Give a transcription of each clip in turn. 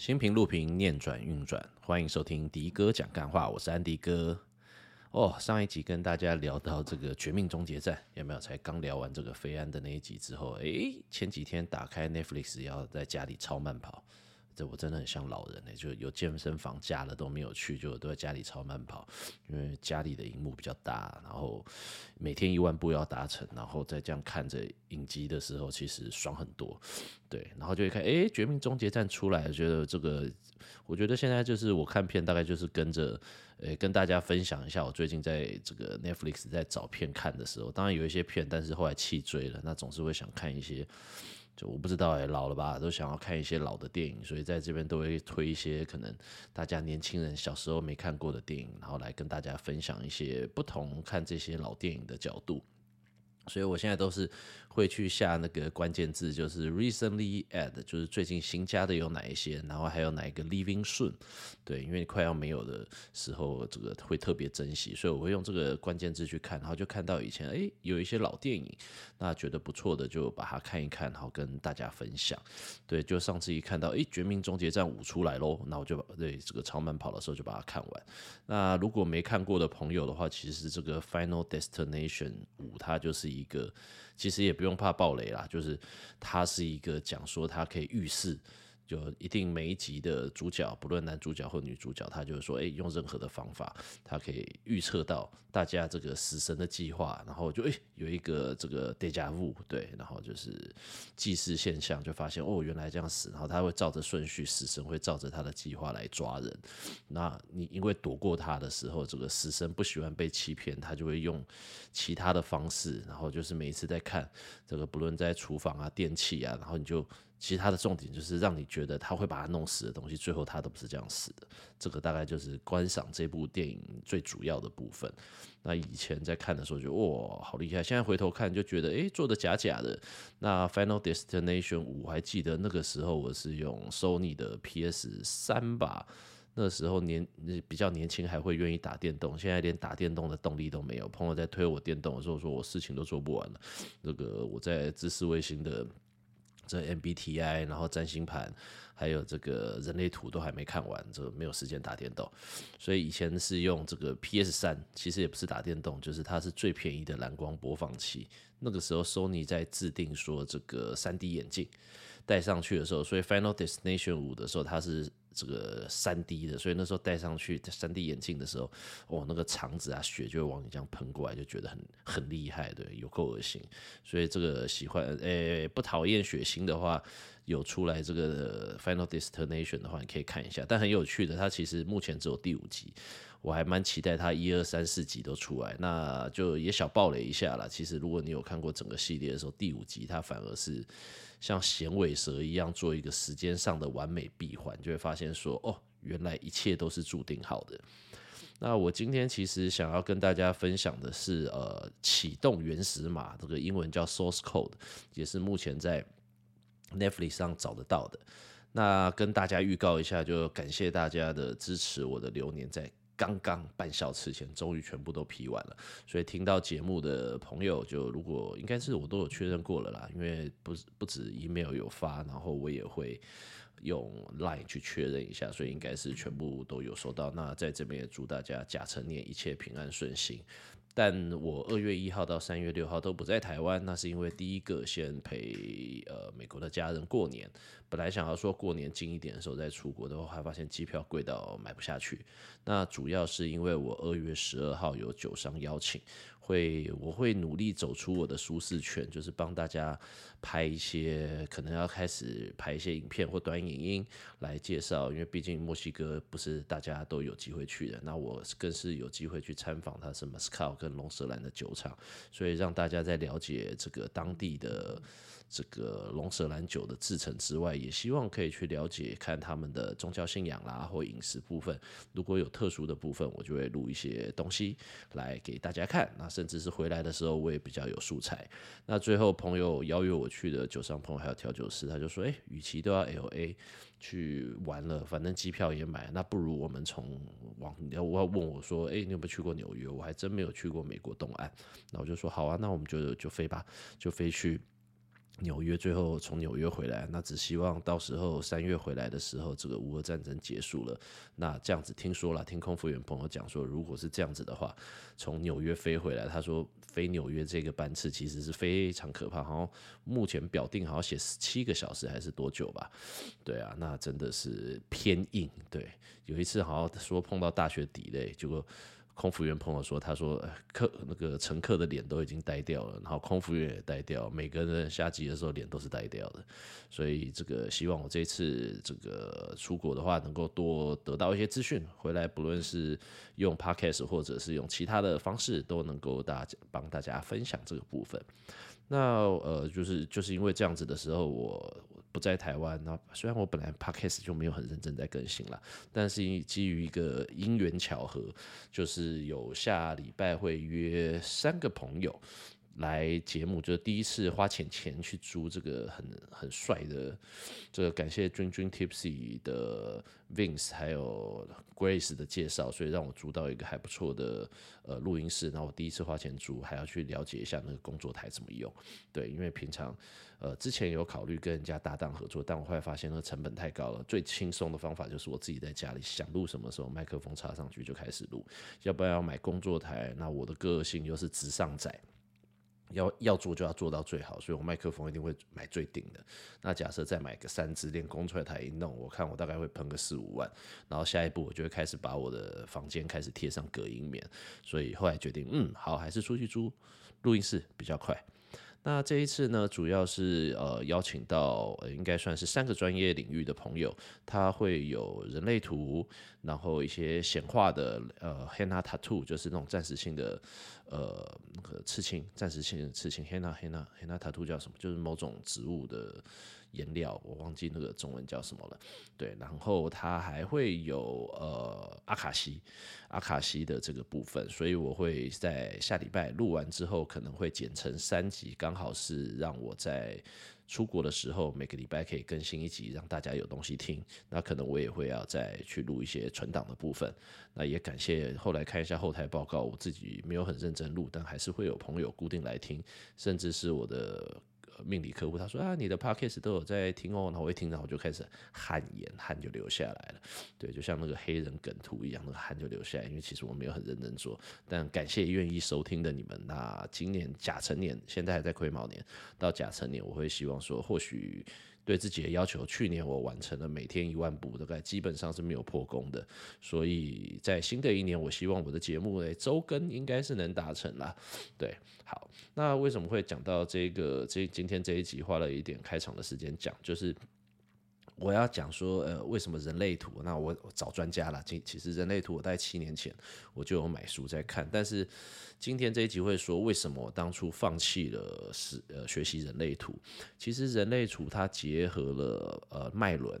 心平路平，念转运转，欢迎收听迪哥讲干话，我是安迪哥。哦，上一集跟大家聊到这个《绝命终结战》，有没有？才刚聊完这个飞安的那一集之后，诶，前几天打开 Netflix 要在家里超慢跑。我真的很像老人呢，就有健身房加了都没有去，就都在家里超慢跑，因为家里的荧幕比较大，然后每天一万步要达成，然后再这样看着影集的时候，其实爽很多，对，然后就一看，诶，绝命终结战出来，觉得这个，我觉得现在就是我看片大概就是跟着，诶，跟大家分享一下我最近在这个 Netflix 在找片看的时候，当然有一些片，但是后来弃追了，那总是会想看一些。就我不知道哎、老了吧，都想要看一些老的电影，所以在这边都会推一些可能大家年轻人小时候没看过的电影，然后来跟大家分享一些不同看这些老电影的角度。所以我现在都是。会去下那个关键字，就是 recently add，就是最近新加的有哪一些，然后还有哪一个 living soon，对，因为快要没有的时候，这个会特别珍惜，所以我会用这个关键字去看，然后就看到以前哎有一些老电影，那觉得不错的就把它看一看，然后跟大家分享。对，就上次一看到哎《绝命终结战五》出来喽，那我就把对这个超慢跑的时候就把它看完。那如果没看过的朋友的话，其实这个 Final Destination 五它就是一个。其实也不用怕暴雷啦，就是它是一个讲说它可以预示。就一定每一集的主角，不论男主角或女主角，他就是说，哎、用任何的方法，他可以预测到大家这个死神的计划，然后就哎、有一个这个 deja vu，对，然后就是祭祀现象，就发现哦，原来这样死，然后他会照着顺序，死神会照着他的计划来抓人。那你因为躲过他的时候，这个死神不喜欢被欺骗，他就会用其他的方式，然后就是每一次在看这个，不论在厨房啊、电器啊，然后你就。其实他的重点就是让你觉得他会把他弄死的东西，最后他都不是这样死的。这个大概就是观赏这部电影最主要的部分。那以前在看的时候就哇，好厉害！现在回头看就觉得，诶，做的假假的。那 Final Destination 五，我还记得那个时候我是用 Sony 的 PS 三吧，那时候年比较年轻，还会愿意打电动。现在连打电动的动力都没有。朋友在推我电动的时候，说我事情都做不完了。那个我在知识卫星的。这 MBTI，然后占星盘，还有这个人类图都还没看完，这没有时间打电动，所以以前是用这个 PS 三，其实也不是打电动，就是它是最便宜的蓝光播放器。那个时候 Sony 在制定说这个 3D 眼镜戴上去的时候，所以 Final Destination 五的时候它是。这个三 D 的，所以那时候戴上去三 D 眼镜的时候，哦，那个肠子啊，血就会往你这样喷过来，就觉得很很厉害，对，有够恶心。所以这个喜欢诶、不讨厌血腥的话，有出来这个 Final Destination 的话，你可以看一下。但很有趣的，它其实目前只有第五集，我还蛮期待它一二三四集都出来，那就也小爆雷一下啦。其实如果你有看过整个系列的时候，第五集它反而是。像响尾蛇一样做一个时间上的完美闭环，就会发现说，哦，原来一切都是注定好的。那我今天其实想要跟大家分享的是，呃，启动原始码，这个英文叫 Source Code，也是目前在 Netflix 上找得到的。那跟大家预告一下，就感谢大家的支持，我的流年在。刚刚半小时前，终于全部都批完了，所以听到节目的朋友，就如果应该是我都有确认过了啦，因为不不止 email 有发，然后我也会用 line 去确认一下，所以应该是全部都有收到。那在这边也祝大家甲辰年一切平安顺心。但我二月一号到三月六号都不在台湾，那是因为第一个先陪呃美国的家人过年，本来想要说过年近一点的时候再出国的话，还发现机票贵到买不下去。那主要是因为我二月十二号有酒商邀请。会，我会努力走出我的舒适圈，就是帮大家拍一些，可能要开始拍一些影片或短影音来介绍，因为毕竟墨西哥不是大家都有机会去的，那我更是有机会去参访它什么斯卡尔跟龙舌兰的酒厂，所以让大家在了解这个当地的。这个龙舌兰酒的制成之外，也希望可以去了解看他们的宗教信仰啦，或饮食部分。如果有特殊的部分，我就会录一些东西来给大家看。那甚至是回来的时候，我也比较有素材。那最后朋友邀约我去的酒商朋友还有调酒师，他就说：“诶，与其都要 LA 去玩了，反正机票也买，那不如我们从往……我要问我说：诶，你有没有去过纽约？我还真没有去过美国东岸。那我就说好啊，那我们就就飞吧，就飞去。”纽约最后从纽约回来，那只希望到时候三月回来的时候，这个乌俄战争结束了。那这样子听说了，听空服员朋友讲说，如果是这样子的话，从纽约飞回来，他说飞纽约这个班次其实是非常可怕，好像目前表定好像写七个小时还是多久吧？对啊，那真的是偏硬。对，有一次好像说碰到大学底类结果。空服员朋友说：“他说客那个乘客的脸都已经呆掉了，然后空服员也呆掉，每个人下机的时候脸都是呆掉的。所以这个希望我这次这个出国的话，能够多得到一些资讯回来，不论是用 Podcast 或者是用其他的方式，都能够大家帮大家分享这个部分。那呃，就是就是因为这样子的时候，我。”不在台湾，那虽然我本来 podcast 就没有很认真在更新了，但是基于一个因缘巧合，就是有下礼拜会约三个朋友。来节目就是第一次花钱钱去租这个很很帅的这个，感谢君君 Tipsy 的 Vince 还有 Grace 的介绍，所以让我租到一个还不错的呃录音室。然后我第一次花钱租，还要去了解一下那个工作台怎么用。对，因为平常呃之前有考虑跟人家搭档合作，但我后来发现那个成本太高了。最轻松的方法就是我自己在家里想录什么时候麦克风插上去就开始录，要不然要买工作台，那我的个性又是直上仔。要要做就要做到最好，所以我麦克风一定会买最顶的。那假设再买个三支，连工出台一弄，我看我大概会喷个四五万。然后下一步我就会开始把我的房间开始贴上隔音棉。所以后来决定，嗯，好，还是出去租录音室比较快。那这一次呢，主要是呃邀请到呃应该算是三个专业领域的朋友，他会有人类图，然后一些显化的呃 Henna Tattoo，就是那种暂时性的呃那个刺青，暂时性的刺青 Henna Henna Henna Tattoo 叫什么？就是某种植物的。颜料我忘记那个中文叫什么了，对，然后它还会有呃阿卡西阿卡西的这个部分，所以我会在下礼拜录完之后，可能会剪成三集，刚好是让我在出国的时候每个礼拜可以更新一集，让大家有东西听。那可能我也会要再去录一些存档的部分。那也感谢后来看一下后台报告，我自己没有很认真录，但还是会有朋友固定来听，甚至是我的。命理客户他说啊，你的 podcast 都有在听哦，然后我一听，然后我就开始汗颜，汗就流下来了。对，就像那个黑人梗图一样，那个汗就流下来。因为其实我没有很认真做，但感谢愿意收听的你们。那今年甲辰年，现在还在癸卯年，到甲辰年，我会希望说，或许。对自己的要求，去年我完成了每天一万步，大概基本上是没有破功的。所以在新的一年，我希望我的节目诶周更应该是能达成啦。对，好，那为什么会讲到这个？这今天这一集花了一点开场的时间讲，就是。我要讲说，呃，为什么人类图？那我找专家了。其其实人类图，我在七年前我就有买书在看。但是今天这一集会说，为什么我当初放弃了是呃学习人类图？其实人类图它结合了呃脉轮，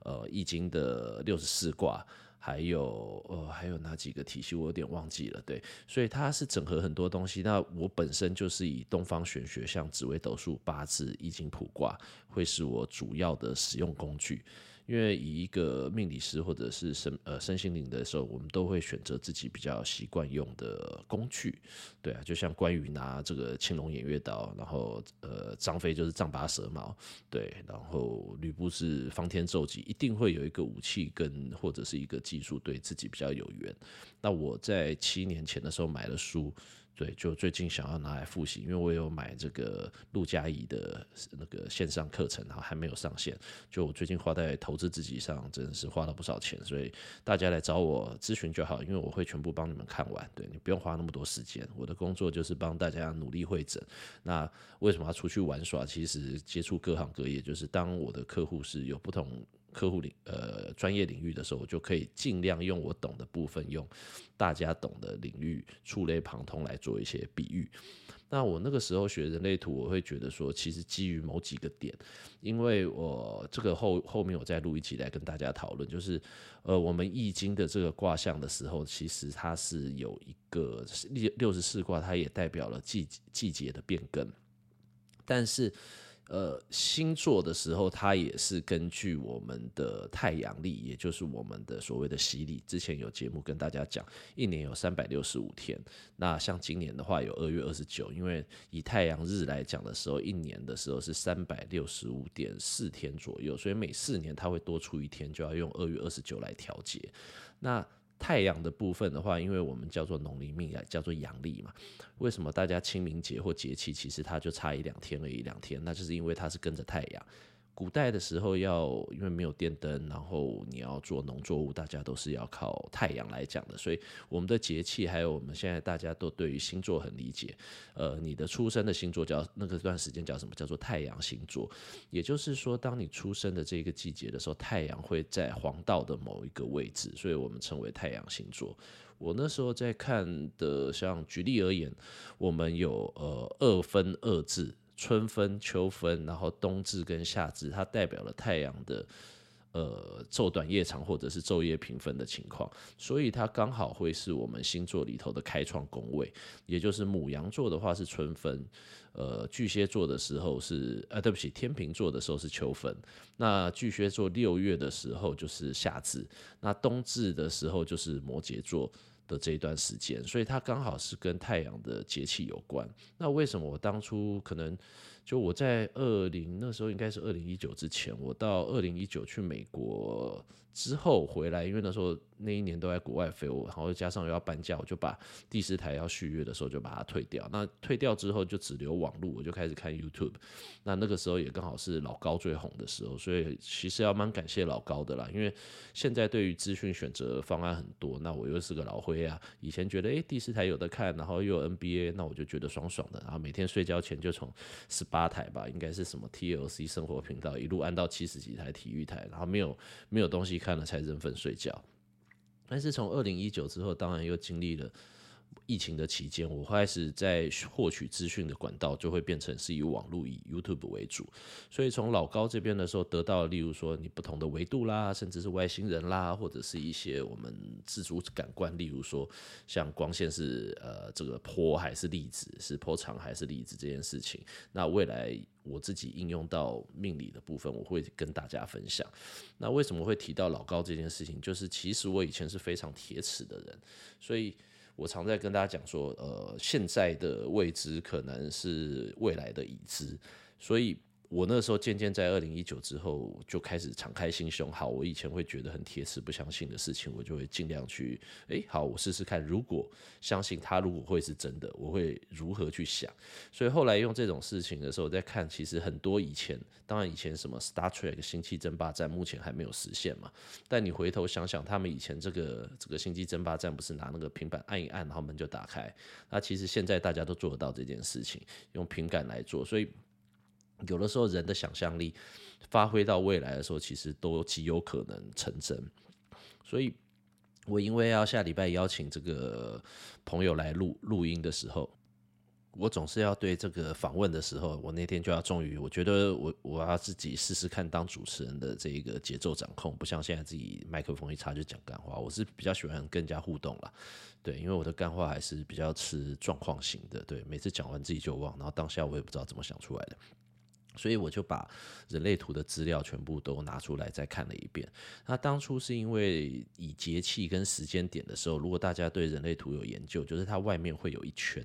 呃易经的六十四卦。还有呃，还有哪几个体系？我有点忘记了。对，所以它是整合很多东西。那我本身就是以东方玄学，像紫微斗数、八字、易经、卜卦，会是我主要的使用工具。因为以一个命理师或者是身呃身心灵的时候，我们都会选择自己比较习惯用的工具，对啊，就像关羽拿这个青龙偃月刀，然后呃张飞就是丈八蛇矛，对，然后吕布是方天奏戟，一定会有一个武器跟或者是一个技术对自己比较有缘。那我在七年前的时候买了书。对，就最近想要拿来复习，因为我有买这个陆家仪的那个线上课程，然后还没有上线。就我最近花在投资自己上，真的是花了不少钱，所以大家来找我咨询就好，因为我会全部帮你们看完。对，你不用花那么多时间，我的工作就是帮大家努力会诊。那为什么要出去玩耍？其实接触各行各业，就是当我的客户是有不同。客户领呃专业领域的时候，我就可以尽量用我懂的部分，用大家懂的领域触类旁通来做一些比喻。那我那个时候学人类图，我会觉得说，其实基于某几个点，因为我这个后后面我再录一集来跟大家讨论，就是呃我们易经的这个卦象的时候，其实它是有一个六六十四卦，它也代表了季季节的变更，但是。呃，星座的时候，它也是根据我们的太阳历，也就是我们的所谓的西历。之前有节目跟大家讲，一年有三百六十五天。那像今年的话，有二月二十九，因为以太阳日来讲的时候，一年的时候是三百六十五点四天左右，所以每四年它会多出一天，就要用二月二十九来调节。那太阳的部分的话，因为我们叫做农历命，叫做阳历嘛。为什么大家清明节或节气，其实它就差一两天而已，两天，那就是因为它是跟着太阳。古代的时候要因为没有电灯，然后你要做农作物，大家都是要靠太阳来讲的。所以我们的节气，还有我们现在大家都对于星座很理解。呃，你的出生的星座叫那个段时间叫什么？叫做太阳星座。也就是说，当你出生的这个季节的时候，太阳会在黄道的某一个位置，所以我们称为太阳星座。我那时候在看的，像举例而言，我们有呃二分二至。春分、秋分，然后冬至跟夏至，它代表了太阳的呃昼短夜长或者是昼夜平分的情况，所以它刚好会是我们星座里头的开创宫位，也就是母羊座的话是春分，呃巨蟹座的时候是呃对不起天秤座的时候是秋分，那巨蟹座六月的时候就是夏至，那冬至的时候就是摩羯座。的这一段时间，所以它刚好是跟太阳的节气有关。那为什么我当初可能就我在二零那时候应该是二零一九之前，我到二零一九去美国之后回来，因为那时候。那一年都在国外飞，我然后加上又要搬家，我就把第四台要续约的时候就把它退掉。那退掉之后就只留网路，我就开始看 YouTube。那那个时候也刚好是老高最红的时候，所以其实要蛮感谢老高的啦。因为现在对于资讯选择方案很多，那我又是个老灰啊，以前觉得诶第四台有的看，然后又有 NBA，那我就觉得爽爽的。然后每天睡觉前就从十八台吧，应该是什么 TLC 生活频道一路按到七十几台体育台，然后没有没有东西看了才认份睡觉。但是从二零一九之后，当然又经历了疫情的期间，我开始在获取资讯的管道就会变成是以网络以 YouTube 为主。所以从老高这边的时候得到，例如说你不同的维度啦，甚至是外星人啦，或者是一些我们自主感官，例如说像光线是呃这个波还是粒子，是波长还是粒子这件事情，那未来。我自己应用到命理的部分，我会跟大家分享。那为什么会提到老高这件事情？就是其实我以前是非常铁齿的人，所以我常在跟大家讲说，呃，现在的未知可能是未来的已知，所以。我那时候渐渐在二零一九之后就开始敞开心胸，好，我以前会觉得很铁齿不相信的事情，我就会尽量去，诶，好，我试试看，如果相信它，如果会是真的，我会如何去想？所以后来用这种事情的时候，在看，其实很多以前，当然以前什么 Star Trek 星际争霸战目前还没有实现嘛，但你回头想想，他们以前这个这个星际争霸战不是拿那个平板按一按，然后门就打开？那其实现在大家都做得到这件事情，用平板来做，所以。有的时候，人的想象力发挥到未来的时候，其实都极有可能成真。所以，我因为要下礼拜邀请这个朋友来录录音的时候，我总是要对这个访问的时候，我那天就要终于，我觉得我我要自己试试看当主持人的这一个节奏掌控，不像现在自己麦克风一插就讲干话。我是比较喜欢跟人家互动啦，对，因为我的干话还是比较吃状况型的，对，每次讲完自己就忘，然后当下我也不知道怎么想出来的。所以我就把人类图的资料全部都拿出来再看了一遍。那当初是因为以节气跟时间点的时候，如果大家对人类图有研究，就是它外面会有一圈，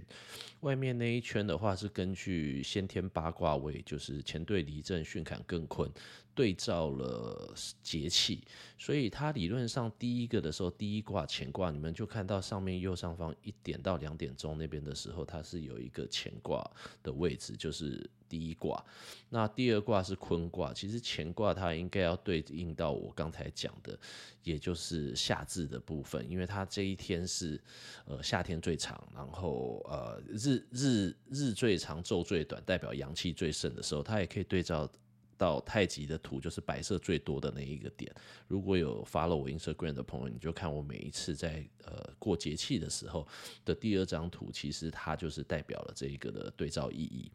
外面那一圈的话是根据先天八卦位，就是干兑离震巽坎艮坤。对照了节气，所以它理论上第一个的时候，第一卦乾卦，你们就看到上面右上方一点到两点钟那边的时候，它是有一个乾卦的位置，就是第一卦。那第二卦是坤卦，其实乾卦它应该要对应到我刚才讲的，也就是夏至的部分，因为它这一天是呃夏天最长，然后呃日日日最长，昼最短，代表阳气最盛的时候，它也可以对照。到太极的图就是白色最多的那一个点。如果有发了我 Instagram 的朋友，你就看我每一次在呃过节气的时候的第二张图，其实它就是代表了这一个的对照意义。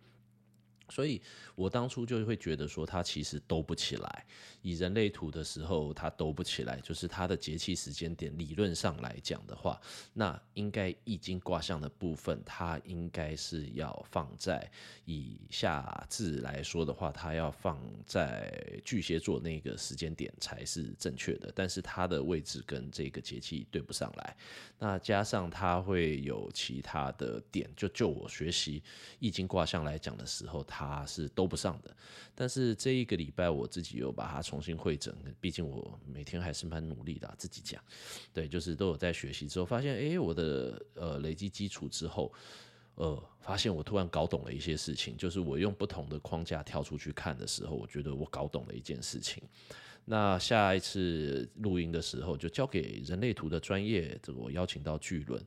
所以我当初就会觉得说，它其实兜不起来。以人类图的时候，它兜不起来，就是它的节气时间点，理论上来讲的话，那应该易经卦象的部分，它应该是要放在以下至来说的话，它要放在巨蟹座那个时间点才是正确的。但是它的位置跟这个节气对不上来，那加上它会有其他的点，就就我学习易经卦象来讲的时候，它他是兜不上的。但是这一个礼拜我自己又把它重新会整，毕竟我每天还是蛮努力的，自己讲，对，就是都有在学习之后，发现，哎，我的呃累积基础之后，呃，发现我突然搞懂了一些事情，就是我用不同的框架跳出去看的时候，我觉得我搞懂了一件事情。那下一次录音的时候，就交给人类图的专业，我邀请到巨轮，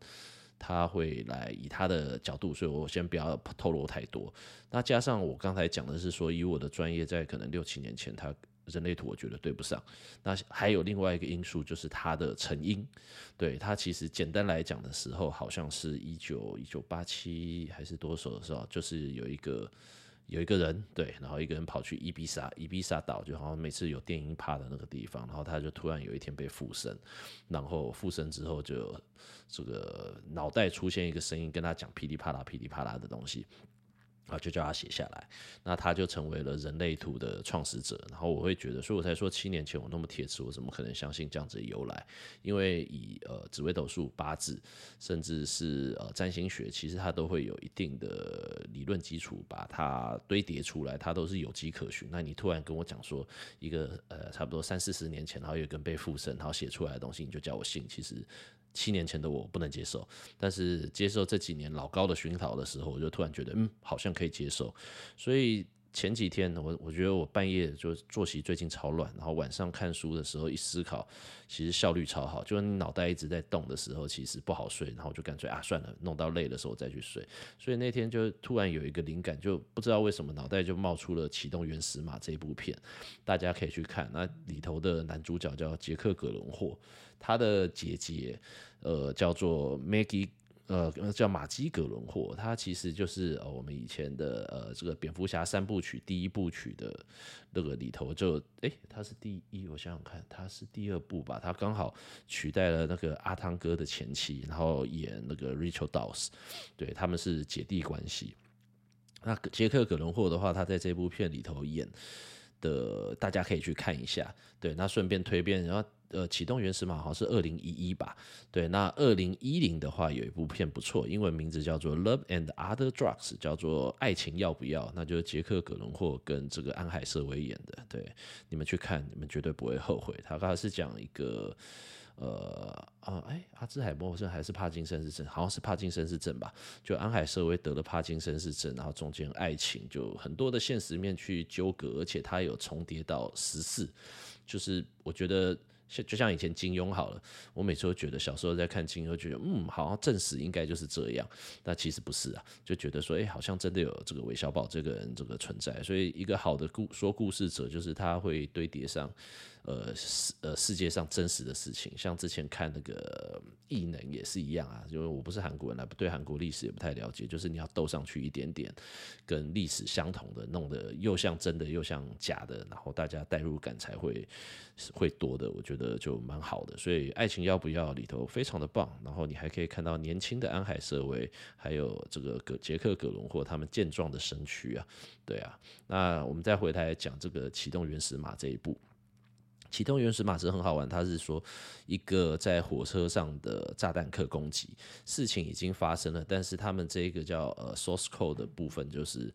他会来以他的角度，所以我先不要透露太多。那加上我刚才讲的是说，以我的专业，在可能六七年前他。人类图我觉得对不上，那还有另外一个因素就是他的成因，对，他其实简单来讲的时候，好像是一九一九八七还是多少的时候，就是有一个有一个人对，然后一个人跑去伊比萨伊比萨岛，就好像每次有电影趴的那个地方，然后他就突然有一天被附身，然后附身之后就这个脑袋出现一个声音跟他讲噼里啪啦噼里啪啦的东西。啊，就叫他写下来，那他就成为了人类图的创始者。然后我会觉得，所以我才说七年前我那么铁齿，我怎么可能相信这样子的由来？因为以呃紫微斗数、八字，甚至是呃占星学，其实它都会有一定的理论基础，把它堆叠出来，它都是有迹可循。那你突然跟我讲说一个呃差不多三四十年前，然后有跟被附身，然后写出来的东西，你就叫我信，其实。七年前的我不能接受，但是接受这几年老高的熏陶的时候，我就突然觉得，嗯，好像可以接受。所以前几天，我我觉得我半夜就作息最近超乱，然后晚上看书的时候一思考，其实效率超好。就是你脑袋一直在动的时候，其实不好睡，然后就干脆啊，算了，弄到累的时候再去睡。所以那天就突然有一个灵感，就不知道为什么脑袋就冒出了《启动原始码》这一部片，大家可以去看。那里头的男主角叫杰克·葛伦霍。他的姐姐，呃，叫做 Maggie，呃，叫玛姬·葛伦霍，他其实就是呃我们以前的呃这个蝙蝠侠三部曲第一部曲的那个里头就，诶，他是第一，我想想看，他是第二部吧，他刚好取代了那个阿汤哥的前妻，然后演那个 Rachel Dawes，对，他们是姐弟关系。那杰克·葛伦霍的话，他在这部片里头演的，大家可以去看一下，对，那顺便推荐，然后。呃，启动原始码好像是二零一一吧？对，那二零一零的话有一部片不错，英文名字叫做《Love and Other Drugs》，叫做《爱情要不要》，那就是杰克·葛伦霍跟这个安海瑟薇演的。对，你们去看，你们绝对不会后悔。他刚才是讲一个呃啊，哎，阿兹海默症还是帕金森氏症？好像是帕金森氏症吧？就安海瑟薇得了帕金森氏症，然后中间爱情就很多的现实面去纠葛，而且它有重叠到时事，就是我觉得。就像以前金庸好了，我每次都觉得小时候在看金庸，觉得嗯，好像正史应该就是这样，那其实不是啊，就觉得说，哎、好像真的有这个韦小宝这个人这个存在，所以一个好的故说故事者，就是他会堆叠上。呃世呃世界上真实的事情，像之前看那个异能也是一样啊，因为我不是韩国人，不对韩国历史也不太了解，就是你要斗上去一点点，跟历史相同的，弄得又像真的又像假的，然后大家代入感才会会多的，我觉得就蛮好的。所以爱情要不要里头非常的棒，然后你还可以看到年轻的安海瑟薇，还有这个葛杰克葛伦霍他们健壮的身躯啊，对啊。那我们再回来讲这个启动原始码这一步。启动原始码是很好玩，他是说一个在火车上的炸弹客攻击，事情已经发生了，但是他们这个叫呃 source code 的部分就是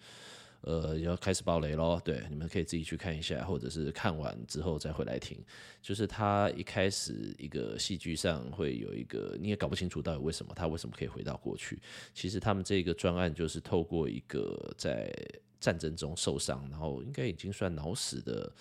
呃要开始爆雷咯，对，你们可以自己去看一下，或者是看完之后再回来听。就是他一开始一个戏剧上会有一个你也搞不清楚到底为什么他为什么可以回到过去，其实他们这个专案就是透过一个在战争中受伤，然后应该已经算脑死的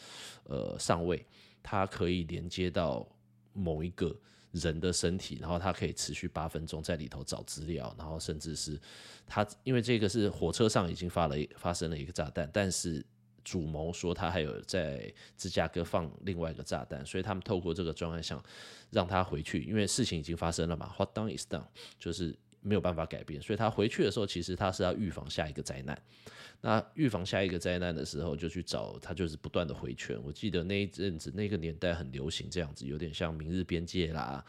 呃上尉。它可以连接到某一个人的身体，然后它可以持续八分钟在里头找资料，然后甚至是他，因为这个是火车上已经发了发生了一个炸弹，但是主谋说他还有在芝加哥放另外一个炸弹，所以他们透过这个专案想让他回去，因为事情已经发生了嘛，What done is done，就是没有办法改变，所以他回去的时候，其实他是要预防下一个灾难。那预防下一个灾难的时候，就去找他，就是不断的回圈。我记得那一阵子，那个年代很流行这样子，有点像《明日边界》啦，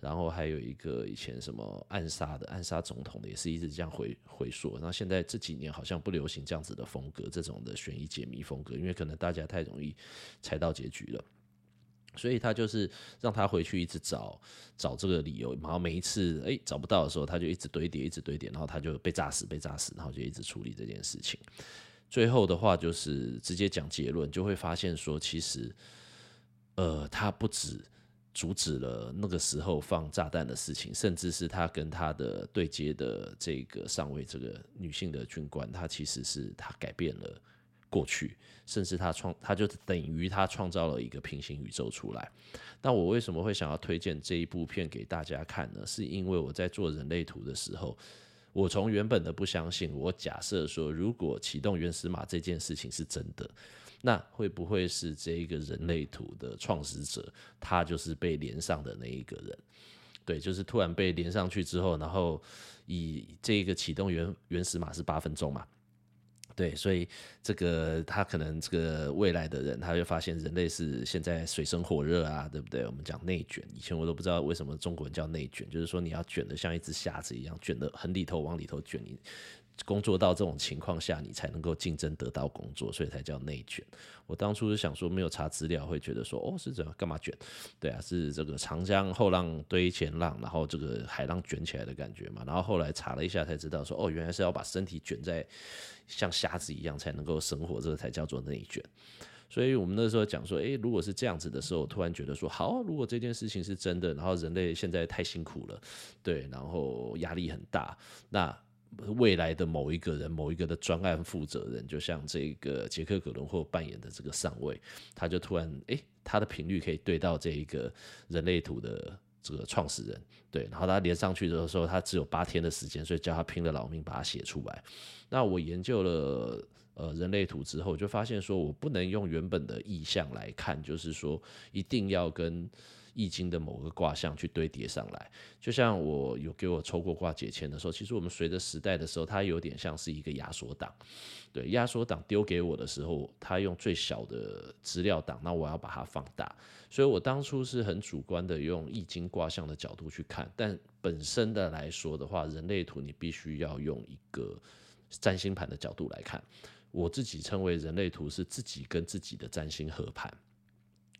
然后还有一个以前什么暗杀的暗杀总统的，也是一直这样回回溯。然后现在这几年好像不流行这样子的风格，这种的悬疑解谜风格，因为可能大家太容易猜到结局了。所以他就是让他回去一直找找这个理由，然后每一次哎找不到的时候，他就一直堆叠，一直堆叠，然后他就被炸死，被炸死，然后就一直处理这件事情。最后的话就是直接讲结论，就会发现说，其实呃，他不止阻止了那个时候放炸弹的事情，甚至是他跟他的对接的这个上尉，这个女性的军官，他其实是他改变了。过去，甚至他创，他就等于他创造了一个平行宇宙出来。那我为什么会想要推荐这一部片给大家看呢？是因为我在做人类图的时候，我从原本的不相信，我假设说，如果启动原始码这件事情是真的，那会不会是这一个人类图的创始者，他就是被连上的那一个人？对，就是突然被连上去之后，然后以这个启动原原始码是八分钟嘛。对，所以这个他可能这个未来的人，他就发现人类是现在水深火热啊，对不对？我们讲内卷，以前我都不知道为什么中国人叫内卷，就是说你要卷的像一只瞎子一样，卷的很里头往里头卷你。工作到这种情况下，你才能够竞争得到工作，所以才叫内卷。我当初是想说，没有查资料，会觉得说，哦，是这样，干嘛卷？对啊，是这个长江后浪推前浪，然后这个海浪卷起来的感觉嘛。然后后来查了一下，才知道说，哦，原来是要把身体卷在像虾子一样才能够生活，这个才叫做内卷。所以我们那时候讲说，诶，如果是这样子的时候，突然觉得说，好，如果这件事情是真的，然后人类现在太辛苦了，对，然后压力很大，那。未来的某一个人，某一个的专案负责人，就像这个杰克·葛伦霍扮演的这个上尉，他就突然，诶、他的频率可以对到这一个人类图的这个创始人，对，然后他连上去的时候，他只有八天的时间，所以叫他拼了老命把它写出来。那我研究了呃人类图之后，就发现说我不能用原本的意象来看，就是说一定要跟。易经的某个卦象去堆叠上来，就像我有给我抽过卦解签的时候，其实我们随着时代的时候，它有点像是一个压缩档。对，压缩档丢给我的时候，它用最小的资料档，那我要把它放大。所以我当初是很主观的用易经卦象的角度去看，但本身的来说的话，人类图你必须要用一个占星盘的角度来看。我自己称为人类图是自己跟自己的占星合盘。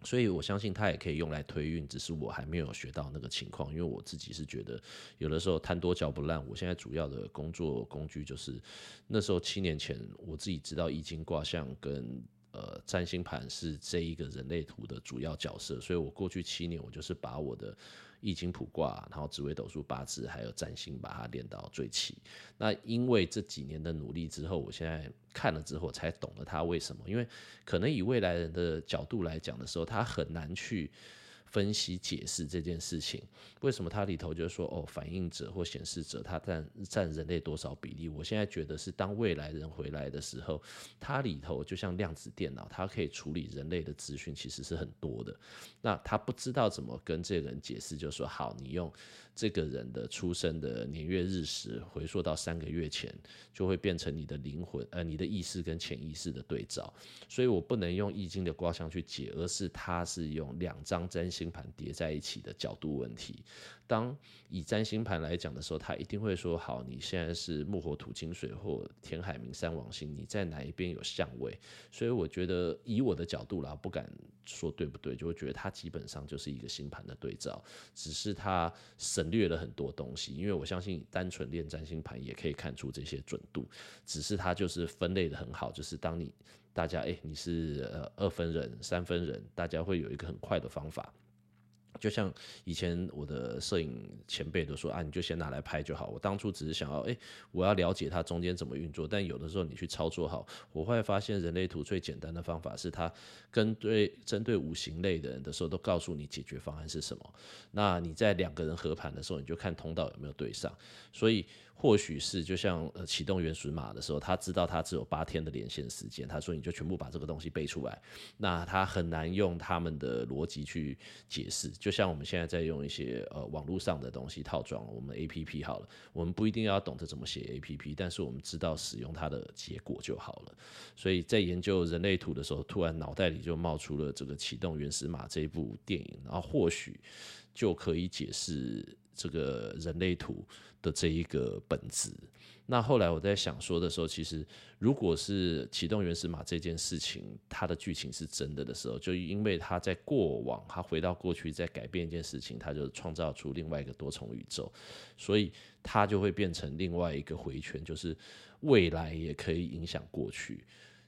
所以我相信它也可以用来推运，只是我还没有学到那个情况，因为我自己是觉得有的时候贪多嚼不烂。我现在主要的工作工具就是那时候七年前我自己知道易经卦象跟呃占星盘是这一个人类图的主要角色，所以我过去七年我就是把我的。易经卜卦，然后紫微斗数八字，还有占星，把它练到最齐。那因为这几年的努力之后，我现在看了之后才懂了它为什么。因为可能以未来人的角度来讲的时候，他很难去。分析解释这件事情，为什么它里头就是说哦，反应者或显示者，它占占人类多少比例？我现在觉得是当未来人回来的时候，它里头就像量子电脑，它可以处理人类的资讯，其实是很多的。那他不知道怎么跟这个人解释，就说好，你用。这个人的出生的年月日时回溯到三个月前，就会变成你的灵魂，呃，你的意识跟潜意识的对照。所以我不能用易经的卦象去解，而是它是用两张占星盘叠在一起的角度问题。当以占星盘来讲的时候，他一定会说：好，你现在是木火土金水或天海明三王星，你在哪一边有相位？所以我觉得以我的角度啦，不敢说对不对，就会觉得它基本上就是一个星盘的对照，只是它省略了很多东西。因为我相信单纯练占星盘也可以看出这些准度，只是它就是分类的很好，就是当你大家诶、欸，你是呃二分人、三分人，大家会有一个很快的方法。就像以前我的摄影前辈都说啊，你就先拿来拍就好。我当初只是想要，哎，我要了解它中间怎么运作。但有的时候你去操作好，我会发现人类图最简单的方法是它跟对针对五行类的人的时候都告诉你解决方案是什么。那你在两个人合盘的时候，你就看通道有没有对上。所以。或许是就像呃启动原始码的时候，他知道他只有八天的连线时间，他说你就全部把这个东西背出来，那他很难用他们的逻辑去解释。就就像我们现在在用一些呃网络上的东西套装，我们 APP 好了，我们不一定要懂得怎么写 APP，但是我们知道使用它的结果就好了。所以在研究人类图的时候，突然脑袋里就冒出了这个启动原始码这一部电影，然后或许就可以解释这个人类图的这一个本质。那后来我在想说的时候，其实如果是启动原始码这件事情，它的剧情是真的的时候，就因为他在过往，他回到过去再改变一件事情，他就创造出另外一个多重宇宙，所以他就会变成另外一个回圈，就是未来也可以影响过去，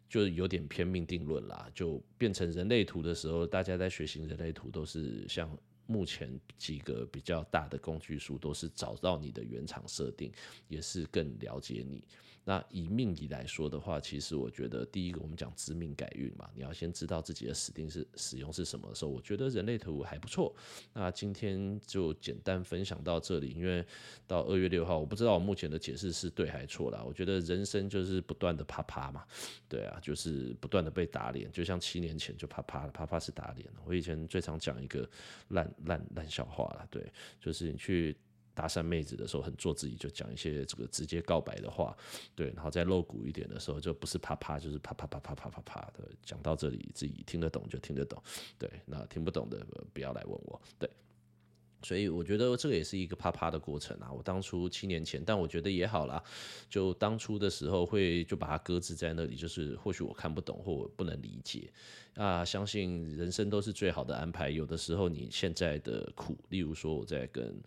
就有点偏命定论啦，就变成人类图的时候，大家在学习人类图都是像。目前几个比较大的工具书都是找到你的原厂设定，也是更了解你。那以命理来说的话，其实我觉得第一个我们讲知命改运嘛，你要先知道自己的死定是使用是什么的时候，我觉得人类图还不错。那今天就简单分享到这里，因为到二月六号，我不知道我目前的解释是对还错啦。我觉得人生就是不断的啪啪嘛，对啊，就是不断的被打脸，就像七年前就啪啪了，啪啪是打脸。我以前最常讲一个烂烂烂笑话了，对，就是你去。搭讪妹子的时候很做自己，就讲一些这个直接告白的话，对，然后再露骨一点的时候，就不是啪啪，就是啪啪啪啪啪啪啪的。讲到这里，自己听得懂就听得懂，对，那听不懂的不要来问我，对。所以我觉得这个也是一个啪啪的过程啊。我当初七年前，但我觉得也好啦，就当初的时候会就把它搁置在那里，就是或许我看不懂或我不能理解啊。相信人生都是最好的安排，有的时候你现在的苦，例如说我在跟。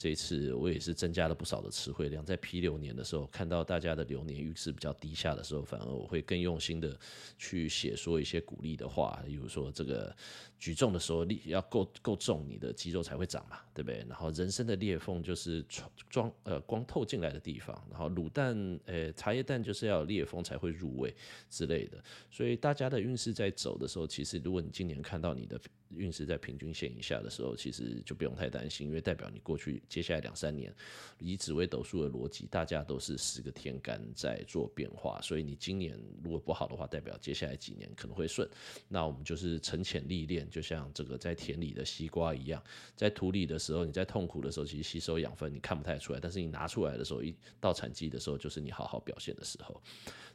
这一次我也是增加了不少的词汇量，在批流年的时候，看到大家的流年运势比较低下的时候，反而我会更用心的去写说一些鼓励的话，例如说这个举重的时候力要够够重，你的肌肉才会长嘛，对不对？然后人生的裂缝就是装呃光透进来的地方，然后卤蛋呃茶叶蛋就是要有裂缝才会入味之类的，所以大家的运势在走的时候，其实如果你今年看到你的运势在平均线以下的时候，其实就不用太担心，因为代表你过去。接下来两三年，以紫微斗数的逻辑，大家都是十个天干在做变化，所以你今年如果不好的话，代表接下来几年可能会顺。那我们就是沉潜历练，就像这个在田里的西瓜一样，在土里的时候，你在痛苦的时候，其实吸收养分你看不太出来，但是你拿出来的时候，一到产季的时候，就是你好好表现的时候。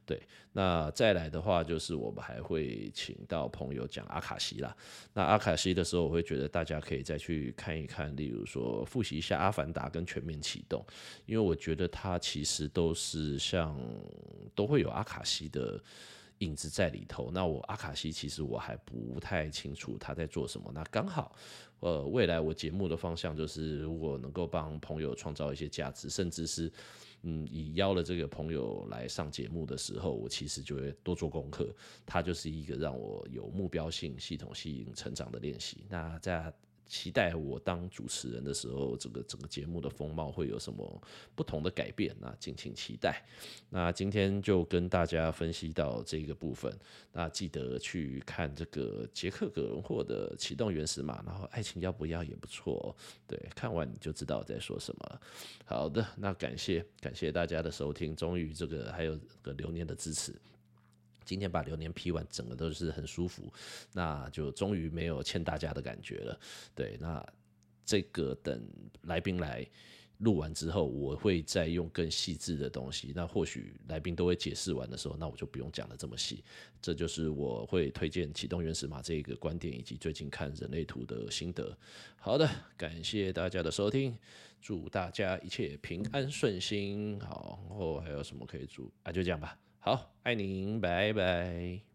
对，那再来的话，就是我们还会请到朋友讲阿卡西啦。那阿卡西的时候，我会觉得大家可以再去看一看，例如说复习一下《阿凡达》跟《全面启动》，因为我觉得它其实都是像都会有阿卡西的影子在里头。那我阿卡西其实我还不太清楚他在做什么。那刚好，呃，未来我节目的方向就是，如果能够帮朋友创造一些价值，甚至是。嗯，以邀了这个朋友来上节目的时候，我其实就会多做功课。他就是一个让我有目标性、系统性成长的练习。那在期待我当主持人的时候，这个整个节目的风貌会有什么不同的改变？那敬请期待。那今天就跟大家分析到这个部分。那记得去看这个杰克·葛伦霍的《启动原始码》，然后爱情要不要也不错。对，看完你就知道我在说什么。好的，那感谢感谢大家的收听，终于这个还有个流年的支持。今天把流年批完，整个都是很舒服，那就终于没有欠大家的感觉了。对，那这个等来宾来录完之后，我会再用更细致的东西。那或许来宾都会解释完的时候，那我就不用讲的这么细。这就是我会推荐启动原始码这个观点，以及最近看人类图的心得。好的，感谢大家的收听，祝大家一切平安顺心。好，然后还有什么可以祝？啊，就这样吧。好，爱您，拜拜。